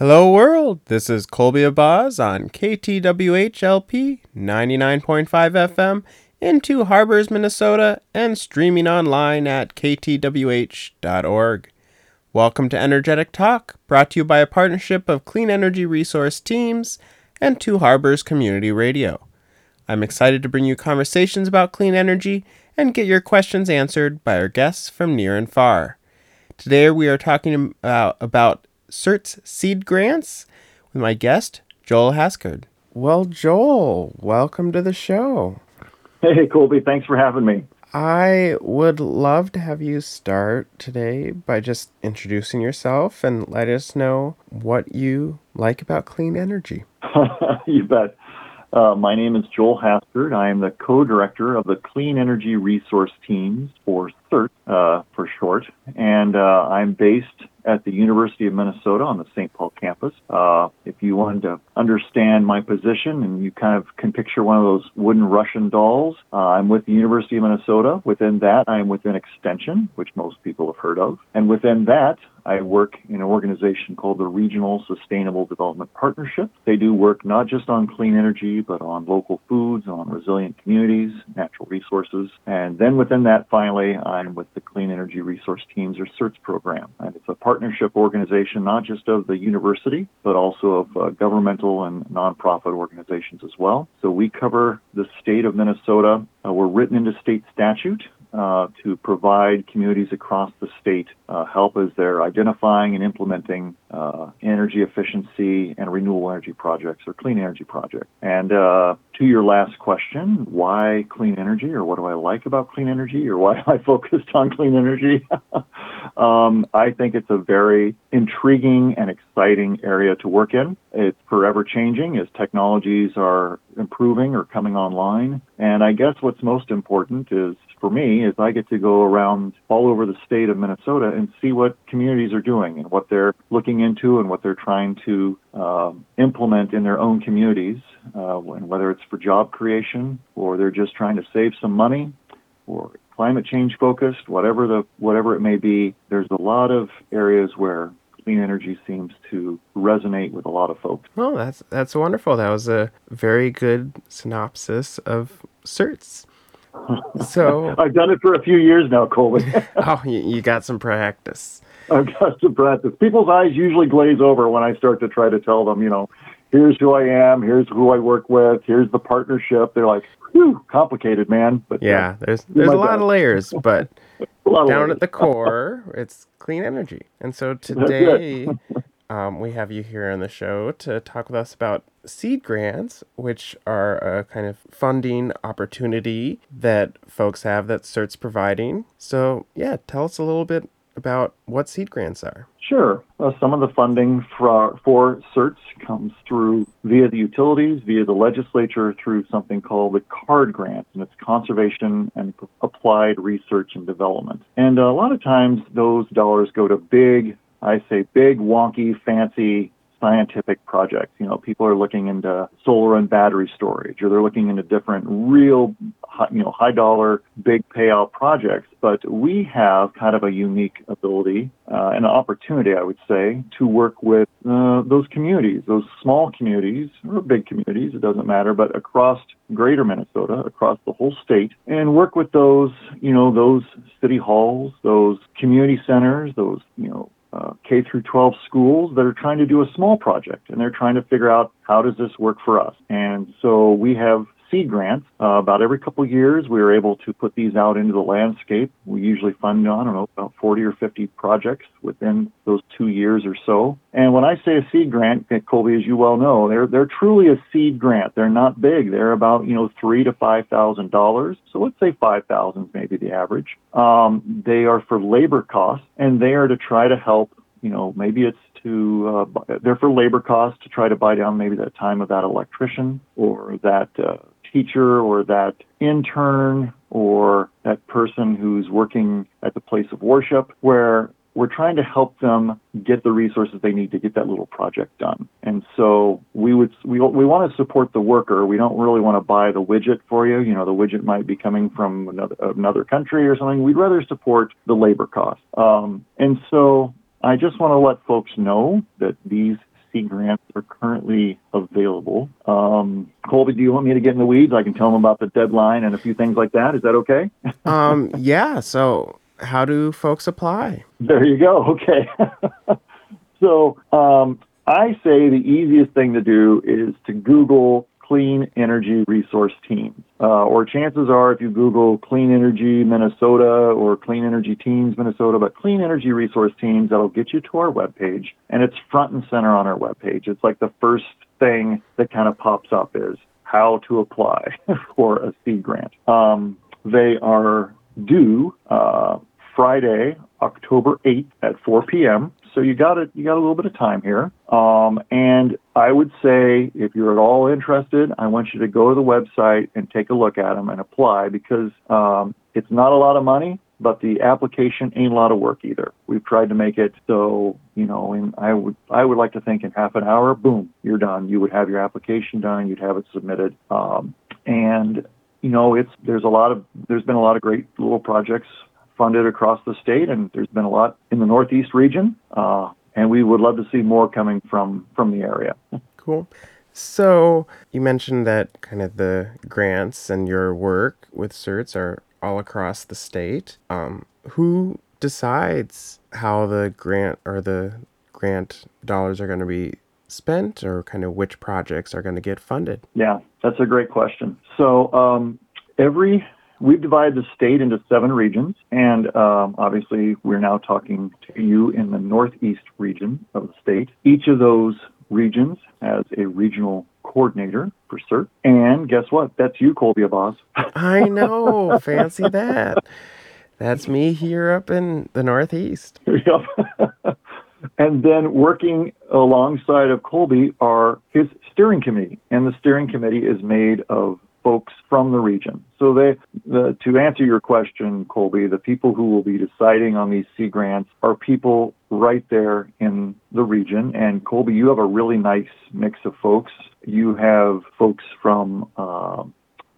Hello, world. This is Colby Abaz on KTWHLP 99.5 FM in Two Harbors, Minnesota, and streaming online at ktwh.org. Welcome to Energetic Talk, brought to you by a partnership of Clean Energy Resource Teams and Two Harbors Community Radio. I'm excited to bring you conversations about clean energy and get your questions answered by our guests from near and far. Today we are talking about, about CERT's seed grants with my guest, Joel Haskard. Well, Joel, welcome to the show. Hey, Colby, thanks for having me. I would love to have you start today by just introducing yourself and let us know what you like about clean energy. you bet. Uh, my name is Joel Haskard. I am the co-director of the Clean Energy Resource Teams, or CERT uh, for short, and uh, I'm based at the University of Minnesota on the St. Paul campus. Uh, if you wanted to understand my position and you kind of can picture one of those wooden Russian dolls, uh, I'm with the University of Minnesota. Within that, I am within Extension, which most people have heard of. And within that, I work in an organization called the Regional Sustainable Development Partnership. They do work not just on clean energy, but on local foods, on resilient communities, natural resources. And then within that, finally, I'm with the Clean Energy Resource Teams or CERTS program. And it's a partnership organization not just of the university, but also of uh, governmental and nonprofit organizations as well. So we cover the state of Minnesota. Uh, we're written into state statute uh, to provide communities across the state uh, help as they're identifying and implementing uh, energy efficiency and renewable energy projects or clean energy projects. And uh, to your last question, why clean energy or what do I like about clean energy or why am I focused on clean energy? um, I think it's a very intriguing and exciting area to work in. It's forever changing as technologies are improving or coming online. And I guess what's most important is for me is I get to go around all over the state of Minnesota and see what communities are doing and what they're looking into and what they're trying to uh, implement in their own communities, uh, and whether it's for job creation or they're just trying to save some money or climate change focused, whatever the whatever it may be. There's a lot of areas where clean energy seems to resonate with a lot of folks. Well, that's that's wonderful. That was a very good synopsis of certs. So I've done it for a few years now, Colby. oh, you, you got some practice. I've got some practice. People's eyes usually glaze over when I start to try to tell them, you know, here's who I am, here's who I work with, here's the partnership. They're like, whew, complicated, man. But yeah, there's there's a lot best. of layers, but down layers. at the core, it's clean energy. And so today um, we have you here on the show to talk with us about seed grants, which are a kind of funding opportunity that folks have that CERT's providing. So, yeah, tell us a little bit about what seed grants are. Sure. Uh, some of the funding for, for CERTs comes through via the utilities, via the legislature, through something called the CARD grant, and it's Conservation and Applied Research and Development. And a lot of times those dollars go to big I say big, wonky, fancy scientific projects. You know, people are looking into solar and battery storage, or they're looking into different real, you know, high dollar, big payout projects. But we have kind of a unique ability, uh, an opportunity, I would say, to work with uh, those communities, those small communities or big communities, it doesn't matter, but across greater Minnesota, across the whole state, and work with those, you know, those city halls, those community centers, those, you know, uh, K through 12 schools that are trying to do a small project and they're trying to figure out how does this work for us. And so we have seed grants. Uh, about every couple of years, we are able to put these out into the landscape. We usually fund, I don't know, about 40 or 50 projects within those two years or so. And when I say a seed grant, Colby, as you well know, they're they're truly a seed grant. They're not big. They're about you know three to five thousand dollars. So let's say five thousand, maybe the average. Um, they are for labor costs, and they are to try to help. You know, maybe it's to uh, they're for labor costs to try to buy down maybe the time of that electrician or that uh, teacher or that intern or that person who's working at the place of worship where we're trying to help them get the resources they need to get that little project done. And so we would we we want to support the worker. We don't really want to buy the widget for you. You know, the widget might be coming from another another country or something. We'd rather support the labor cost. Um, and so I just want to let folks know that these grants are currently available. Um, Colby, do you want me to get in the weeds? I can tell them about the deadline and a few things like that. Is that okay? um, yeah. So, how do folks apply? There you go. Okay. so, um, I say the easiest thing to do is to Google clean energy resource teams. Uh, or chances are, if you Google clean energy Minnesota or clean energy teams Minnesota, but clean energy resource teams, that'll get you to our webpage. And it's front and center on our webpage. It's like the first thing that kind of pops up is how to apply for a seed grant. Um, they are due uh, Friday, October 8th at 4 p.m. So you got it. You got a little bit of time here. Um, and I would say, if you're at all interested, I want you to go to the website and take a look at them and apply because um, it's not a lot of money, but the application ain't a lot of work either. We've tried to make it so you know, in I would I would like to think in half an hour, boom, you're done. You would have your application done. You'd have it submitted. Um, and you know, it's there's a lot of there's been a lot of great little projects funded across the state, and there's been a lot in the Northeast region. Uh, and we would love to see more coming from from the area. Cool. So you mentioned that kind of the grants and your work with certs are all across the state. Um, who decides how the grant or the grant dollars are going to be spent, or kind of which projects are going to get funded? Yeah, that's a great question. So um, every We've divided the state into seven regions, and um, obviously, we're now talking to you in the northeast region of the state. Each of those regions has a regional coordinator for CERT. And guess what? That's you, Colby Abaz. I know. Fancy that. That's me here up in the Northeast. Yep. and then working alongside of Colby are his steering committee. And the steering committee is made of folks from the region. So they, the, to answer your question, Colby, the people who will be deciding on these seed grants are people right there in the region. And Colby, you have a really nice mix of folks. You have folks from uh,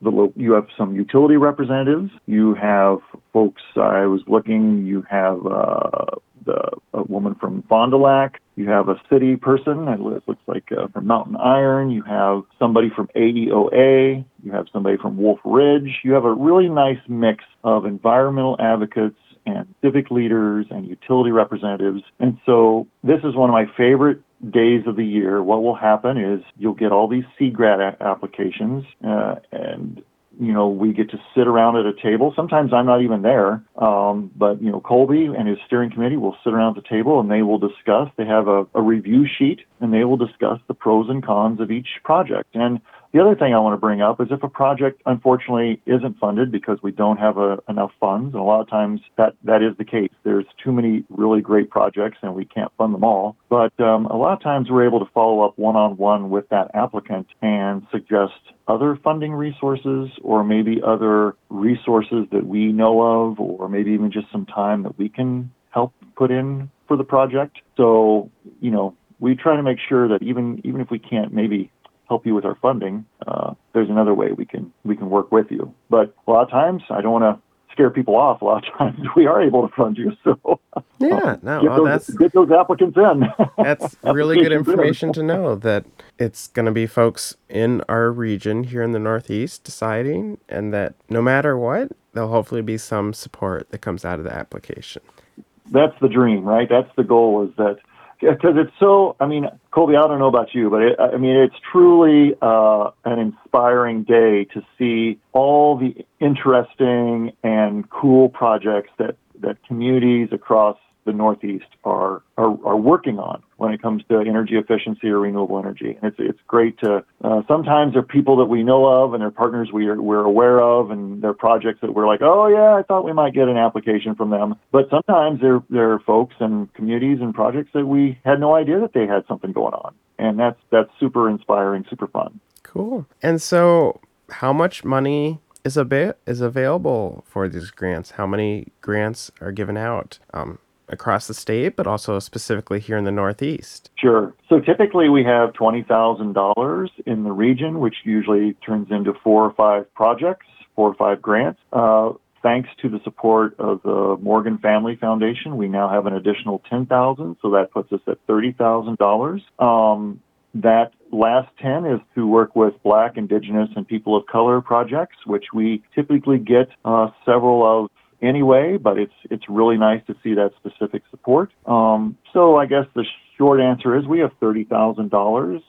the you have some utility representatives. You have folks. I was looking. You have uh, the, a woman from Fond du Lac. You have a city person, it looks like uh, from Mountain Iron. You have somebody from AEOA. You have somebody from Wolf Ridge. You have a really nice mix of environmental advocates and civic leaders and utility representatives. And so this is one of my favorite days of the year. What will happen is you'll get all these seed grant applications, uh, and you know, we get to sit around at a table. Sometimes I'm not even there, um, but you know, Colby and his steering committee will sit around the table and they will discuss. They have a, a review sheet and they will discuss the pros and cons of each project. And the other thing I want to bring up is if a project unfortunately isn't funded because we don't have a, enough funds, and a lot of times that, that is the case. There's too many really great projects and we can't fund them all. But um, a lot of times we're able to follow up one on one with that applicant and suggest other funding resources or maybe other resources that we know of or maybe even just some time that we can help put in for the project. So, you know, we try to make sure that even even if we can't maybe help you with our funding, uh, there's another way we can we can work with you. But a lot of times, I don't want to scare people off. A lot of times, we are able to fund you. So yeah, no, get, well, those, that's get those applicants in. that's really good information to know that it's going to be folks in our region here in the Northeast deciding, and that no matter what, there'll hopefully be some support that comes out of the application. That's the dream, right? That's the goal. Is that because it's so. I mean, Colby, I don't know about you, but it, I mean, it's truly uh, an inspiring day to see all the interesting and cool projects that that communities across the Northeast are, are, are working on when it comes to energy efficiency or renewable energy. And it's it's great to uh, sometimes they're people that we know of and they're partners we are we're aware of and they're projects that we're like, oh yeah, I thought we might get an application from them. But sometimes they're they're folks and communities and projects that we had no idea that they had something going on. And that's that's super inspiring, super fun. Cool. And so how much money is a bit is available for these grants? How many grants are given out? Um, across the state, but also specifically here in the Northeast? Sure. So typically we have $20,000 in the region, which usually turns into four or five projects, four or five grants. Uh, thanks to the support of the Morgan Family Foundation, we now have an additional ten thousand, so that puts us at thirty thousand dollars. Um, that last 10 is to work with Black, Indigenous, and People of Color projects, which we typically get uh, several of anyway, but it's it's really nice to see that specific support. Um, so I guess the short answer is we have thirty thousand um, dollars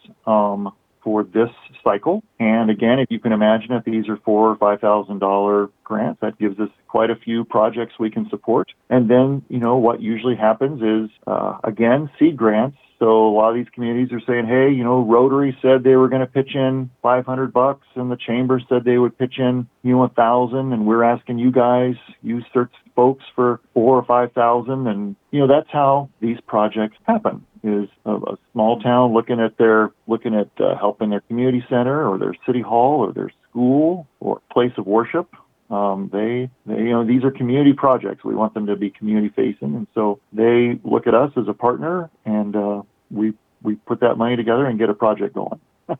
for this cycle. And again, if you can imagine if these are four or five thousand dollar grants, that gives us quite a few projects we can support. And then, you know, what usually happens is uh, again seed grants. So a lot of these communities are saying, hey, you know, Rotary said they were going to pitch in 500 bucks, and the chamber said they would pitch in, you know, a thousand, and we're asking you guys, you CERT folks for four or five thousand, and you know that's how these projects happen. Is a, a small town looking at their looking at uh, helping their community center or their city hall or their school or place of worship. Um, they, they, you know, these are community projects. We want them to be community facing, and so they look at us as a partner, and uh, we we put that money together and get a project going.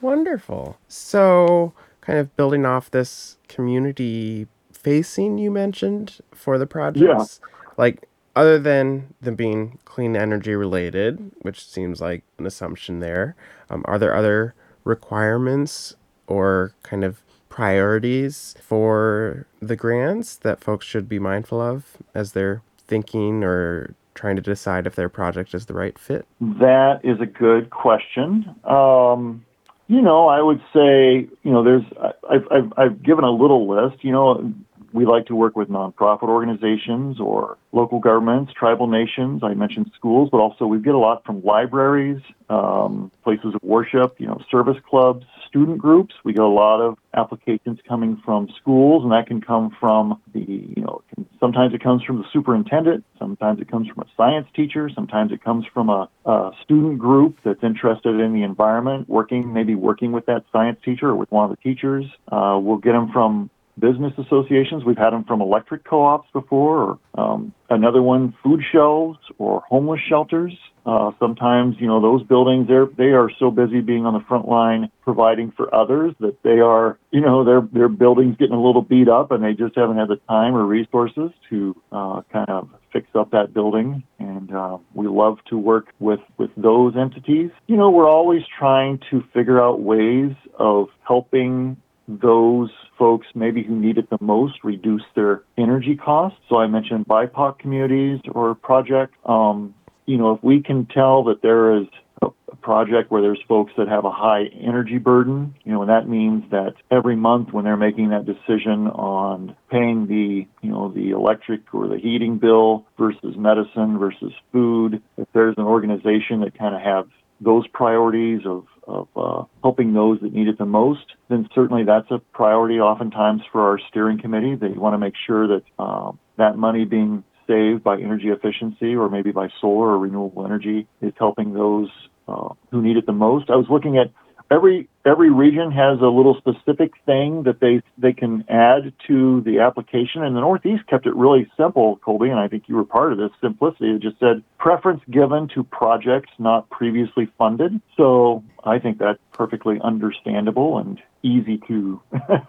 Wonderful. So, kind of building off this community facing you mentioned for the projects, yeah. like other than them being clean energy related, which seems like an assumption there, um, are there other requirements or kind of priorities for the grants that folks should be mindful of as they're thinking or trying to decide if their project is the right fit? That is a good question. Um, you know, I would say, you know, there's, I've, I've, I've given a little list, you know, we like to work with nonprofit organizations or local governments, tribal nations. I mentioned schools, but also we get a lot from libraries, um, places of worship, you know, service clubs, student groups. We get a lot of applications coming from schools, and that can come from the, you know, sometimes it comes from the superintendent, sometimes it comes from a science teacher, sometimes it comes from a, a student group that's interested in the environment, working, maybe working with that science teacher or with one of the teachers. Uh, we'll get them from business associations. We've had them from electric co-ops before, or um, another one, food shelves or homeless shelters. Uh, sometimes, you know, those buildings they're they are so busy being on the front line providing for others that they are, you know, their their buildings getting a little beat up, and they just haven't had the time or resources to uh, kind of fix up that building. And uh, we love to work with with those entities. You know, we're always trying to figure out ways of helping those folks maybe who need it the most reduce their energy costs. So I mentioned BIPOC communities or project. Um, you know, if we can tell that there is a project where there's folks that have a high energy burden, you know, and that means that every month when they're making that decision on paying the, you know, the electric or the heating bill versus medicine versus food, if there's an organization that kind of have those priorities of, of uh, helping those that need it the most, then certainly that's a priority oftentimes for our steering committee. They want to make sure that uh, that money being saved by energy efficiency or maybe by solar or renewable energy is helping those uh, who need it the most. I was looking at every every region has a little specific thing that they they can add to the application. And the Northeast kept it really simple, Colby, and I think you were part of this simplicity. It just said preference given to projects not previously funded. So I think that's perfectly understandable and easy to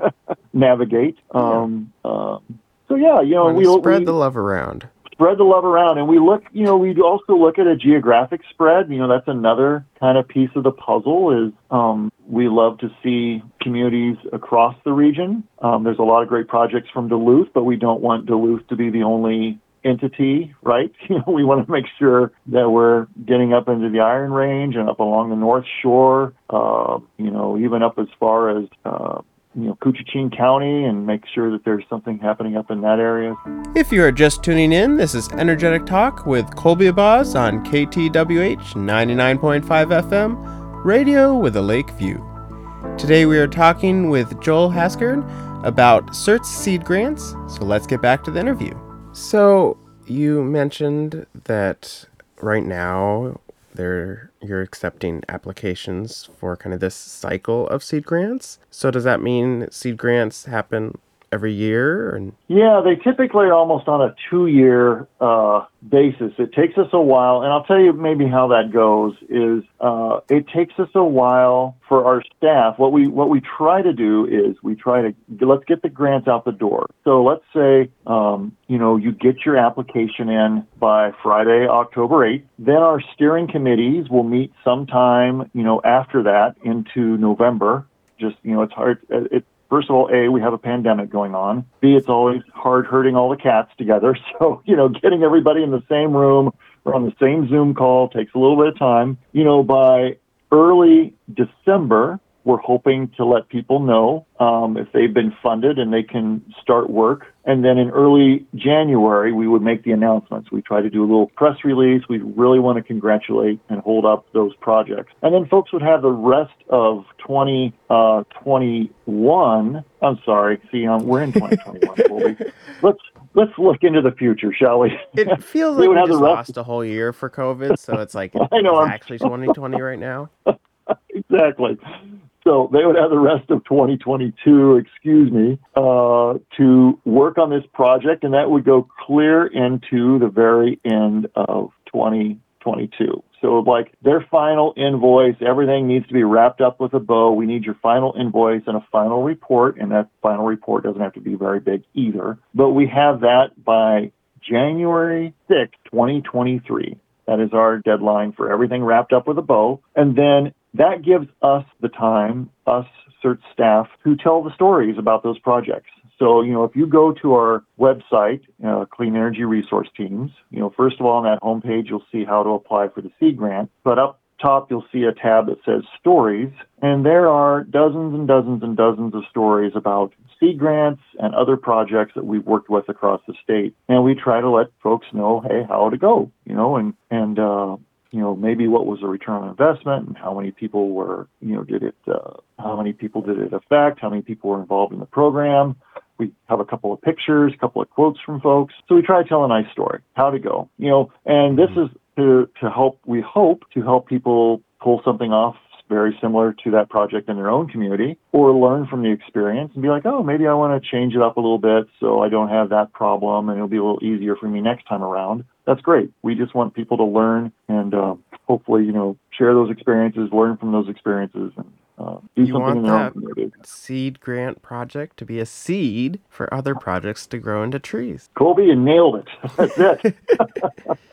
navigate. Um, uh, so yeah, you know, we spread we, the love around spread the love around. And we look, you know, we also look at a geographic spread. You know, that's another kind of piece of the puzzle is um, we love to see communities across the region. Um, there's a lot of great projects from Duluth, but we don't want Duluth to be the only entity, right? You know, we want to make sure that we're getting up into the Iron Range and up along the North Shore, uh, you know, even up as far as uh, you know, Koochiching County and make sure that there's something happening up in that area. If you are just tuning in, this is Energetic Talk with Colby Abaz on KTWH 99.5 FM, radio with a lake view. Today we are talking with Joel Haskard about CERT's seed grants, so let's get back to the interview. So, you mentioned that right now there you're accepting applications for kind of this cycle of seed grants. So does that mean seed grants happen every year? And Yeah, they typically almost on a two-year uh, basis. It takes us a while, and I'll tell you maybe how that goes. Is uh, it takes us a while for our staff. What we what we try to do is we try to let's get the grants out the door. So let's say um, you know you get your application in by Friday, October eighth. Then our steering committees will meet sometime you know after that into November. Just you know, it's hard. It, first of all, A, we have a pandemic going on. B, it's always hard herding all the cats together. So, you know, getting everybody in the same room or on the same Zoom call takes a little bit of time. You know, by early December, we're hoping to let people know um, if they've been funded and they can start work. And then in early January, we would make the announcements. We try to do a little press release. We really want to congratulate and hold up those projects. And then folks would have the rest of 2021. Uh, I'm sorry. See, um, we're in 2021. let's let's look into the future, shall we? It feels like we, we just lost a whole year for COVID, so it's like I know, it's actually 2020 right now. exactly. So they would have the rest of 2022, excuse me, uh, to work on this project, and that would go clear into the very end of 2022. So, like their final invoice, everything needs to be wrapped up with a bow. We need your final invoice and a final report, and that final report doesn't have to be very big either. But we have that by January 6, 2023. That is our deadline for everything wrapped up with a bow. And then that gives us the time, us CERT staff, to tell the stories about those projects. So, you know, if you go to our website, uh, Clean Energy Resource Teams, you know, first of all, on that homepage, you'll see how to apply for the seed grant. But up top, you'll see a tab that says stories. And there are dozens and dozens and dozens of stories about seed grants and other projects that we've worked with across the state. And we try to let folks know, hey, how to go, you know, and, and, uh, you know, maybe what was the return on investment and how many people were, you know, did it, uh, how many people did it affect, how many people were involved in the program. We have a couple of pictures, a couple of quotes from folks. So we try to tell a nice story, how to go, you know, and this is to, to help, we hope to help people pull something off very similar to that project in their own community or learn from the experience and be like, oh, maybe I want to change it up a little bit so I don't have that problem and it'll be a little easier for me next time around. That's great. We just want people to learn and uh, hopefully, you know, share those experiences, learn from those experiences, and uh, do you in their. Seed grant project to be a seed for other projects to grow into trees. Colby, you nailed it. That's it.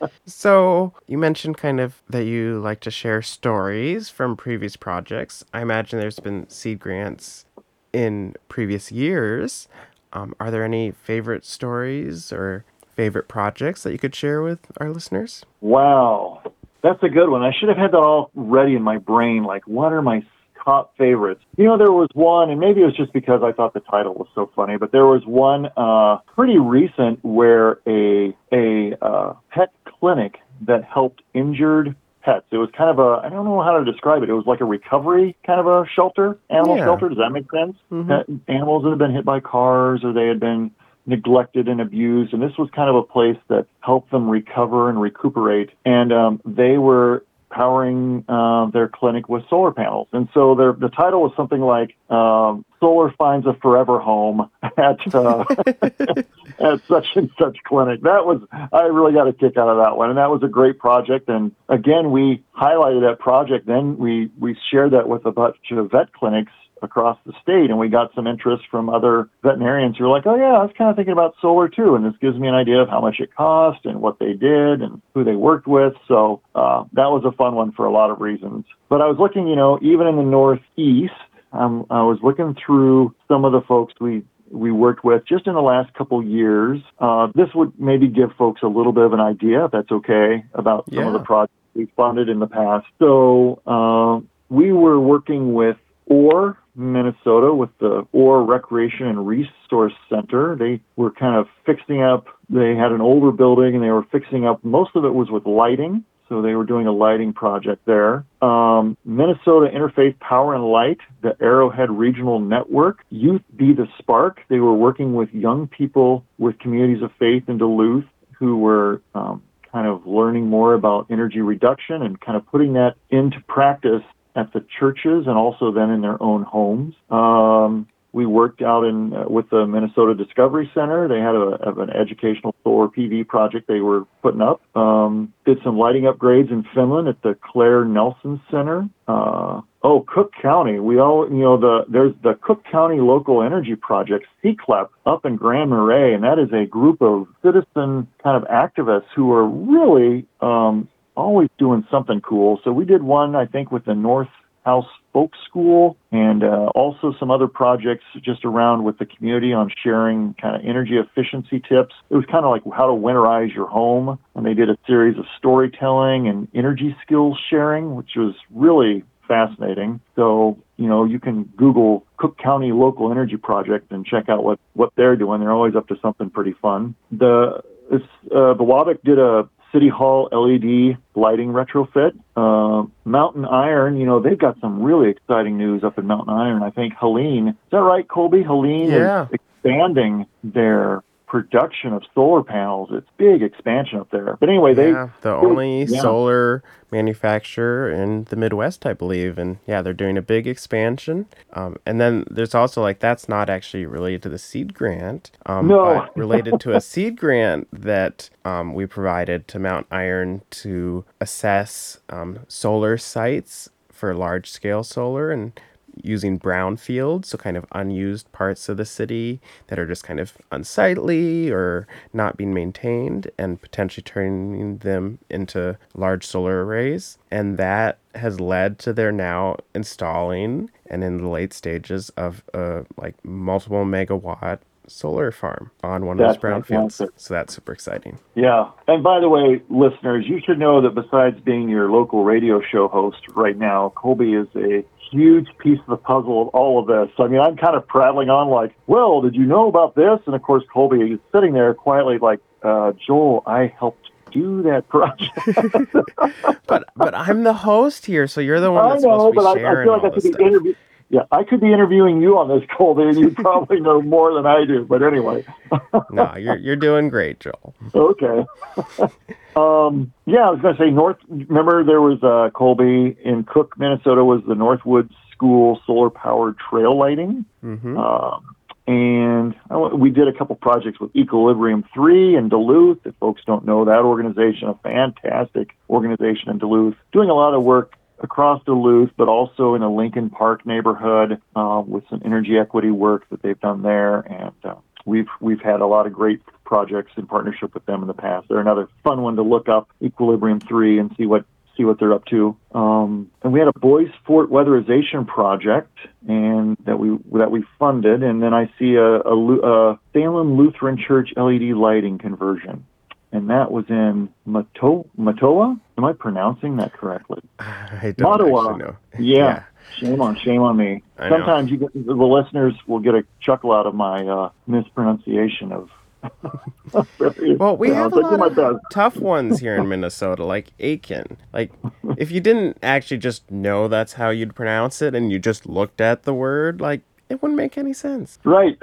so you mentioned kind of that you like to share stories from previous projects. I imagine there's been seed grants in previous years. Um, are there any favorite stories or favorite projects that you could share with our listeners? Wow. That's a good one. I should have had that all ready in my brain. Like, what are my top favorites. You know, there was one, and maybe it was just because I thought the title was so funny, but there was one uh, pretty recent where a a uh, pet clinic that helped injured pets. It was kind of a I don't know how to describe it. It was like a recovery kind of a shelter, animal yeah. shelter. Does that make sense? Mm-hmm. Animals that had been hit by cars or they had been neglected and abused, and this was kind of a place that helped them recover and recuperate. And um, they were powering uh, their clinic with solar panels. And so their, the title was something like um, "Solar Finds a Forever Home at uh, at such and such clinic." That was I really got a kick out of that one, and that was a great project. And again, we highlighted that project. Then we we shared that with a bunch of vet clinics across the state, and we got some interest from other veterinarians who were like, "Oh yeah, I was kind of thinking about solar too," and this gives me an idea of how much it cost and what they did and who they worked with. So uh, that was a fun one for a lot of reasons. But I was looking, you know, even in the Northeast, um, I was looking through some of the folks we we worked with just in the last couple years. Uh, this would maybe give folks a little bit of an idea, if that's okay, about some yeah. of the projects we funded in the past. So uh, we were working with Orr Minnesota with the Orr Recreation and Resource Center. They were kind of fixing up, they had an older building and they were fixing up, most of it was with lighting. So they were doing a lighting project there. Um, Minnesota Interfaith Power and Light, the Arrowhead Regional Network, Youth Be the Spark. They were working with young people with communities of faith in Duluth who were um, kind of learning more about energy reduction and kind of putting that into practice at the churches and also then in their own homes. Um, we worked out in uh, with the Minnesota Discovery Center. They had a, an educational solar PV project they were putting up. Um, did some lighting upgrades in Finland at the Clair Nelson Center. Uh, oh, Cook County. We all, you know, the there's the Cook County Local Energy Project, CCLEP, up in Grand Marais, and that is a group of citizen kind of activists who are really um, always doing something cool. So we did one, I think, with the North House Folk School and uh, also some other projects just around with the community on sharing kind of energy efficiency tips. It was kind of like how to winterize your home. And they did a series of storytelling and energy skills sharing, which was really fascinating. So, you know, you can Google Cook County Local Energy Project and check out what, what they're doing. They're always up to something pretty fun. The uh, Biwabik did a City Hall LED lighting retrofit. Uh, Mountain Iron, you know, they've got some really exciting news up in Mountain Iron. I think Heliene, is that right, Colby? Heliene yeah. is expanding their production of solar panels. It's big expansion up there. But anyway, they yeah, the only yeah. solar manufacturer in the Midwest, I believe, and yeah, they're doing a big expansion. Um, and then there's also like that's not actually related to the seed grant, um, no. but related to a seed grant that um, we provided to Mount Iron to assess um, solar sites for large scale solar and using brownfields, so kind of unused parts of the city that are just kind of unsightly or not being maintained, and potentially turning them into large solar arrays. And that has led to their now installing and in the late stages of a like multiple megawatt solar farm on one that's of those brownfields. So that's super exciting. Yeah. And by the way, listeners, you should know that besides being your local radio show host right now, Colby is a huge piece of the puzzle of all of this. I mean, I'm kind of prattling on like, well, did you know about this? And of course, Colby is sitting there quietly like, uh, Joel, I helped do that project. but but I'm the host here, so you're the one that's I know, supposed to be but sharing I, I feel like all I could this be interviewed. Yeah, I could be interviewing you on this, Colby, and you probably know more than I do. But anyway. no, you're you're doing great, Joel. Okay. um, yeah, I was going to say North. Remember, there was uh, Colby in Cook, Minnesota. Was the Northwood School solar powered trail lighting? Mm-hmm. Um, and we did a couple projects with Equilibrium 3 in Duluth. If folks don't know that organization, a fantastic organization in Duluth, doing a lot of work across Duluth, but also in the Lincoln Park neighborhood uh, with some energy equity work that they've done there. And uh, we've we've had a lot of great projects in partnership with them in the past. They're another fun one to look up, Ecolibrium Three, and see what see what they're up to. Um, and we had a Bois Forte weatherization project, and that we that we funded. And then I see a, a, a Salem Lutheran Church LED lighting conversion and that was in Mato- Matoa. Am I pronouncing that correctly? I don't Mahtowa. know. Yeah. yeah. Shame on shame on me. I Sometimes you get, the listeners will get a chuckle out of my uh, mispronunciation of. well, we have a lot of tough ones here in Minnesota, like Aitkin. Like, if you didn't actually just know that's how you'd pronounce it, and you just looked at the word, like it wouldn't make any sense. Right.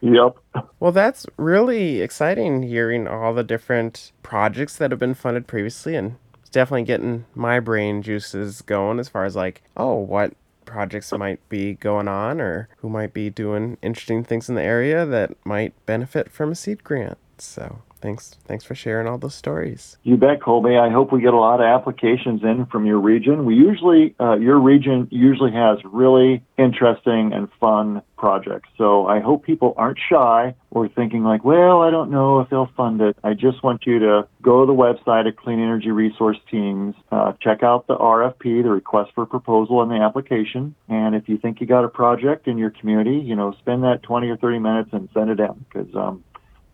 Yep. Well, that's really exciting hearing all the different projects that have been funded previously and it's definitely getting my brain juices going as far as like, oh, what projects might be going on or who might be doing interesting things in the area that might benefit from a seed grant. So, thanks thanks for sharing all those stories. You bet colby. I hope we get a lot of applications in from your region. We usually uh, your region usually has really interesting and fun projects. So i hope people aren't shy or thinking like well i don't know if they'll fund it. I just want you to go to the website at clean energy resource teams uh, check out the rfp the request for proposal and the application. And if you think you got a project in your community you know spend that 20 or 30 minutes and send it in because um,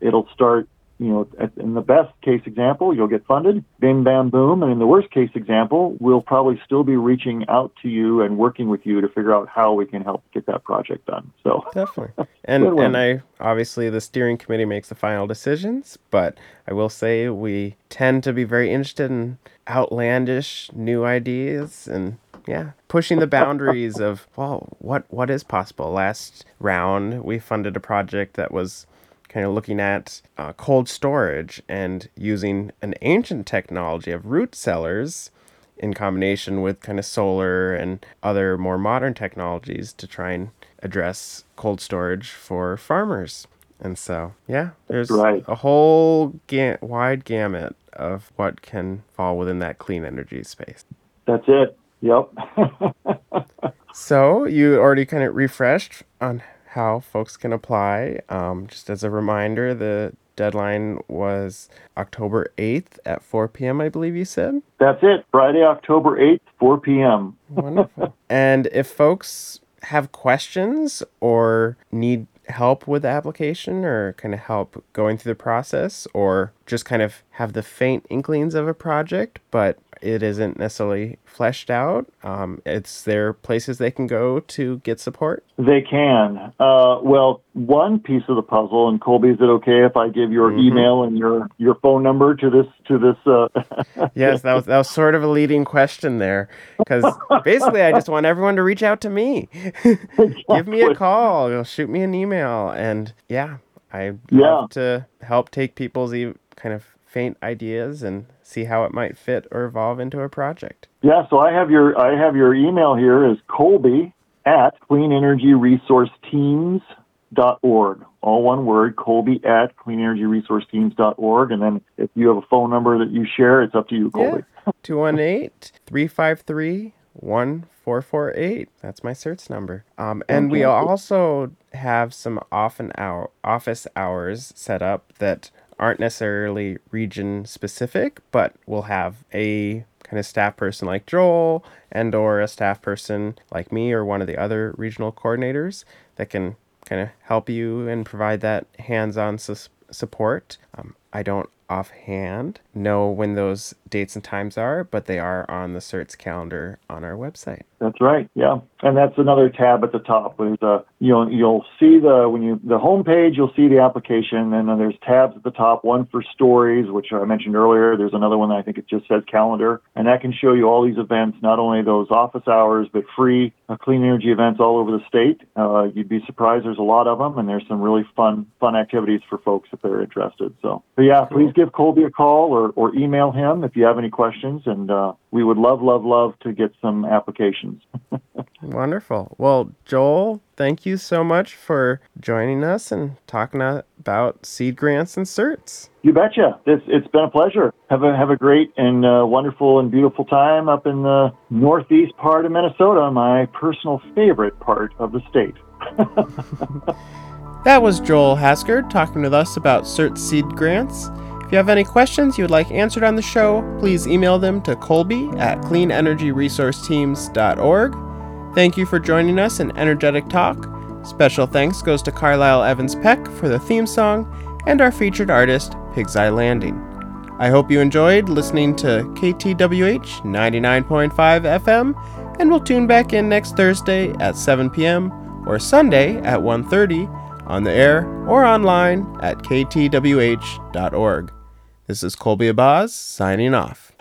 it'll start you know, in the best case example, you'll get funded, bing, bam, boom. And in the worst case example, we'll probably still be reaching out to you and working with you to figure out how we can help get that project done. So definitely. And and I obviously the steering committee makes the final decisions, but I will say we tend to be very interested in outlandish new ideas and yeah, pushing the boundaries of well, what what is possible. Last round, we funded a project that was kind of looking at uh, cold storage and using an ancient technology of root cellars in combination with kind of solar and other more modern technologies to try and address cold storage for farmers. And so, yeah, there's right. a whole ga- wide gamut of what can fall within that clean energy space. That's it. Yep. so, you already kind of refreshed on how folks can apply. Um, just as a reminder, the deadline was October 8th at 4 p.m., I believe you said. That's it. Friday, October 8th, 4 p.m. Wonderful. and if folks have questions or need help with the application or kind of help going through the process or just kind of have the faint inklings of a project, but it isn't necessarily fleshed out. Um, it's there places they can go to get support. They can. Uh, well, one piece of the puzzle, and Colby, is it okay if I give your mm-hmm. email and your your phone number to this to this? Uh... yes, that was that was sort of a leading question there, because basically I just want everyone to reach out to me, give me a call, shoot me an email, and yeah, I love yeah. to help take people's kind of faint ideas and see how it might fit or evolve into a project. Yeah, so I have your I have your email here is Colby at cleanenergyresourceteams.org. All one word, Colby at cleanenergyresourceteams.org. And then if you have a phone number that you share, it's up to you, Colby. Yeah. 218 353 1448. That's my CERTS number. Um, and we also have some often hour, office hours set up that aren't necessarily region specific, but we'll have a kind of staff person like Joel and or a staff person like me or one of the other regional coordinators that can kind of help you and provide that hands-on su- support. Um, I don't offhand know when those dates and times are, but they are on the CERTS calendar on our website. That's right. Yeah, and that's another tab at the top. There's a you'll you'll see the when you the home page you'll see the application, and then there's tabs at the top. One for stories, which I mentioned earlier. There's another one that I think it just says calendar, and that can show you all these events, not only those office hours, but free uh, clean energy events all over the state. Uh, you'd be surprised. There's a lot of them, and there's some really fun fun activities for folks if they're interested. So, but yeah, cool. please give Colby a call or or email him if you have any questions, and uh, we would love love love to get some applications. Wonderful. Well, Joel, thank you so much for joining us and talking about seed grants and certs. You betcha. It's, it's been a pleasure. Have a have a great and uh, wonderful and beautiful time up in the northeast part of Minnesota, my personal favorite part of the state. that was Joel Haskard talking with us about cert seed grants. If you have any questions you would like answered on the show, please email them to Colby at cleanenergyresourceteams.org. Thank you for joining us in Energetic Talk. Special thanks goes to Carlisle Evans Peck for the theme song and our featured artist, Pig's Eye Landing. I hope you enjoyed listening to KTWH 99.5 FM, and we'll tune back in next Thursday at 7 p.m. or Sunday at 1:30 on the air or online at ktwh.org. This is Colby Abaz signing off.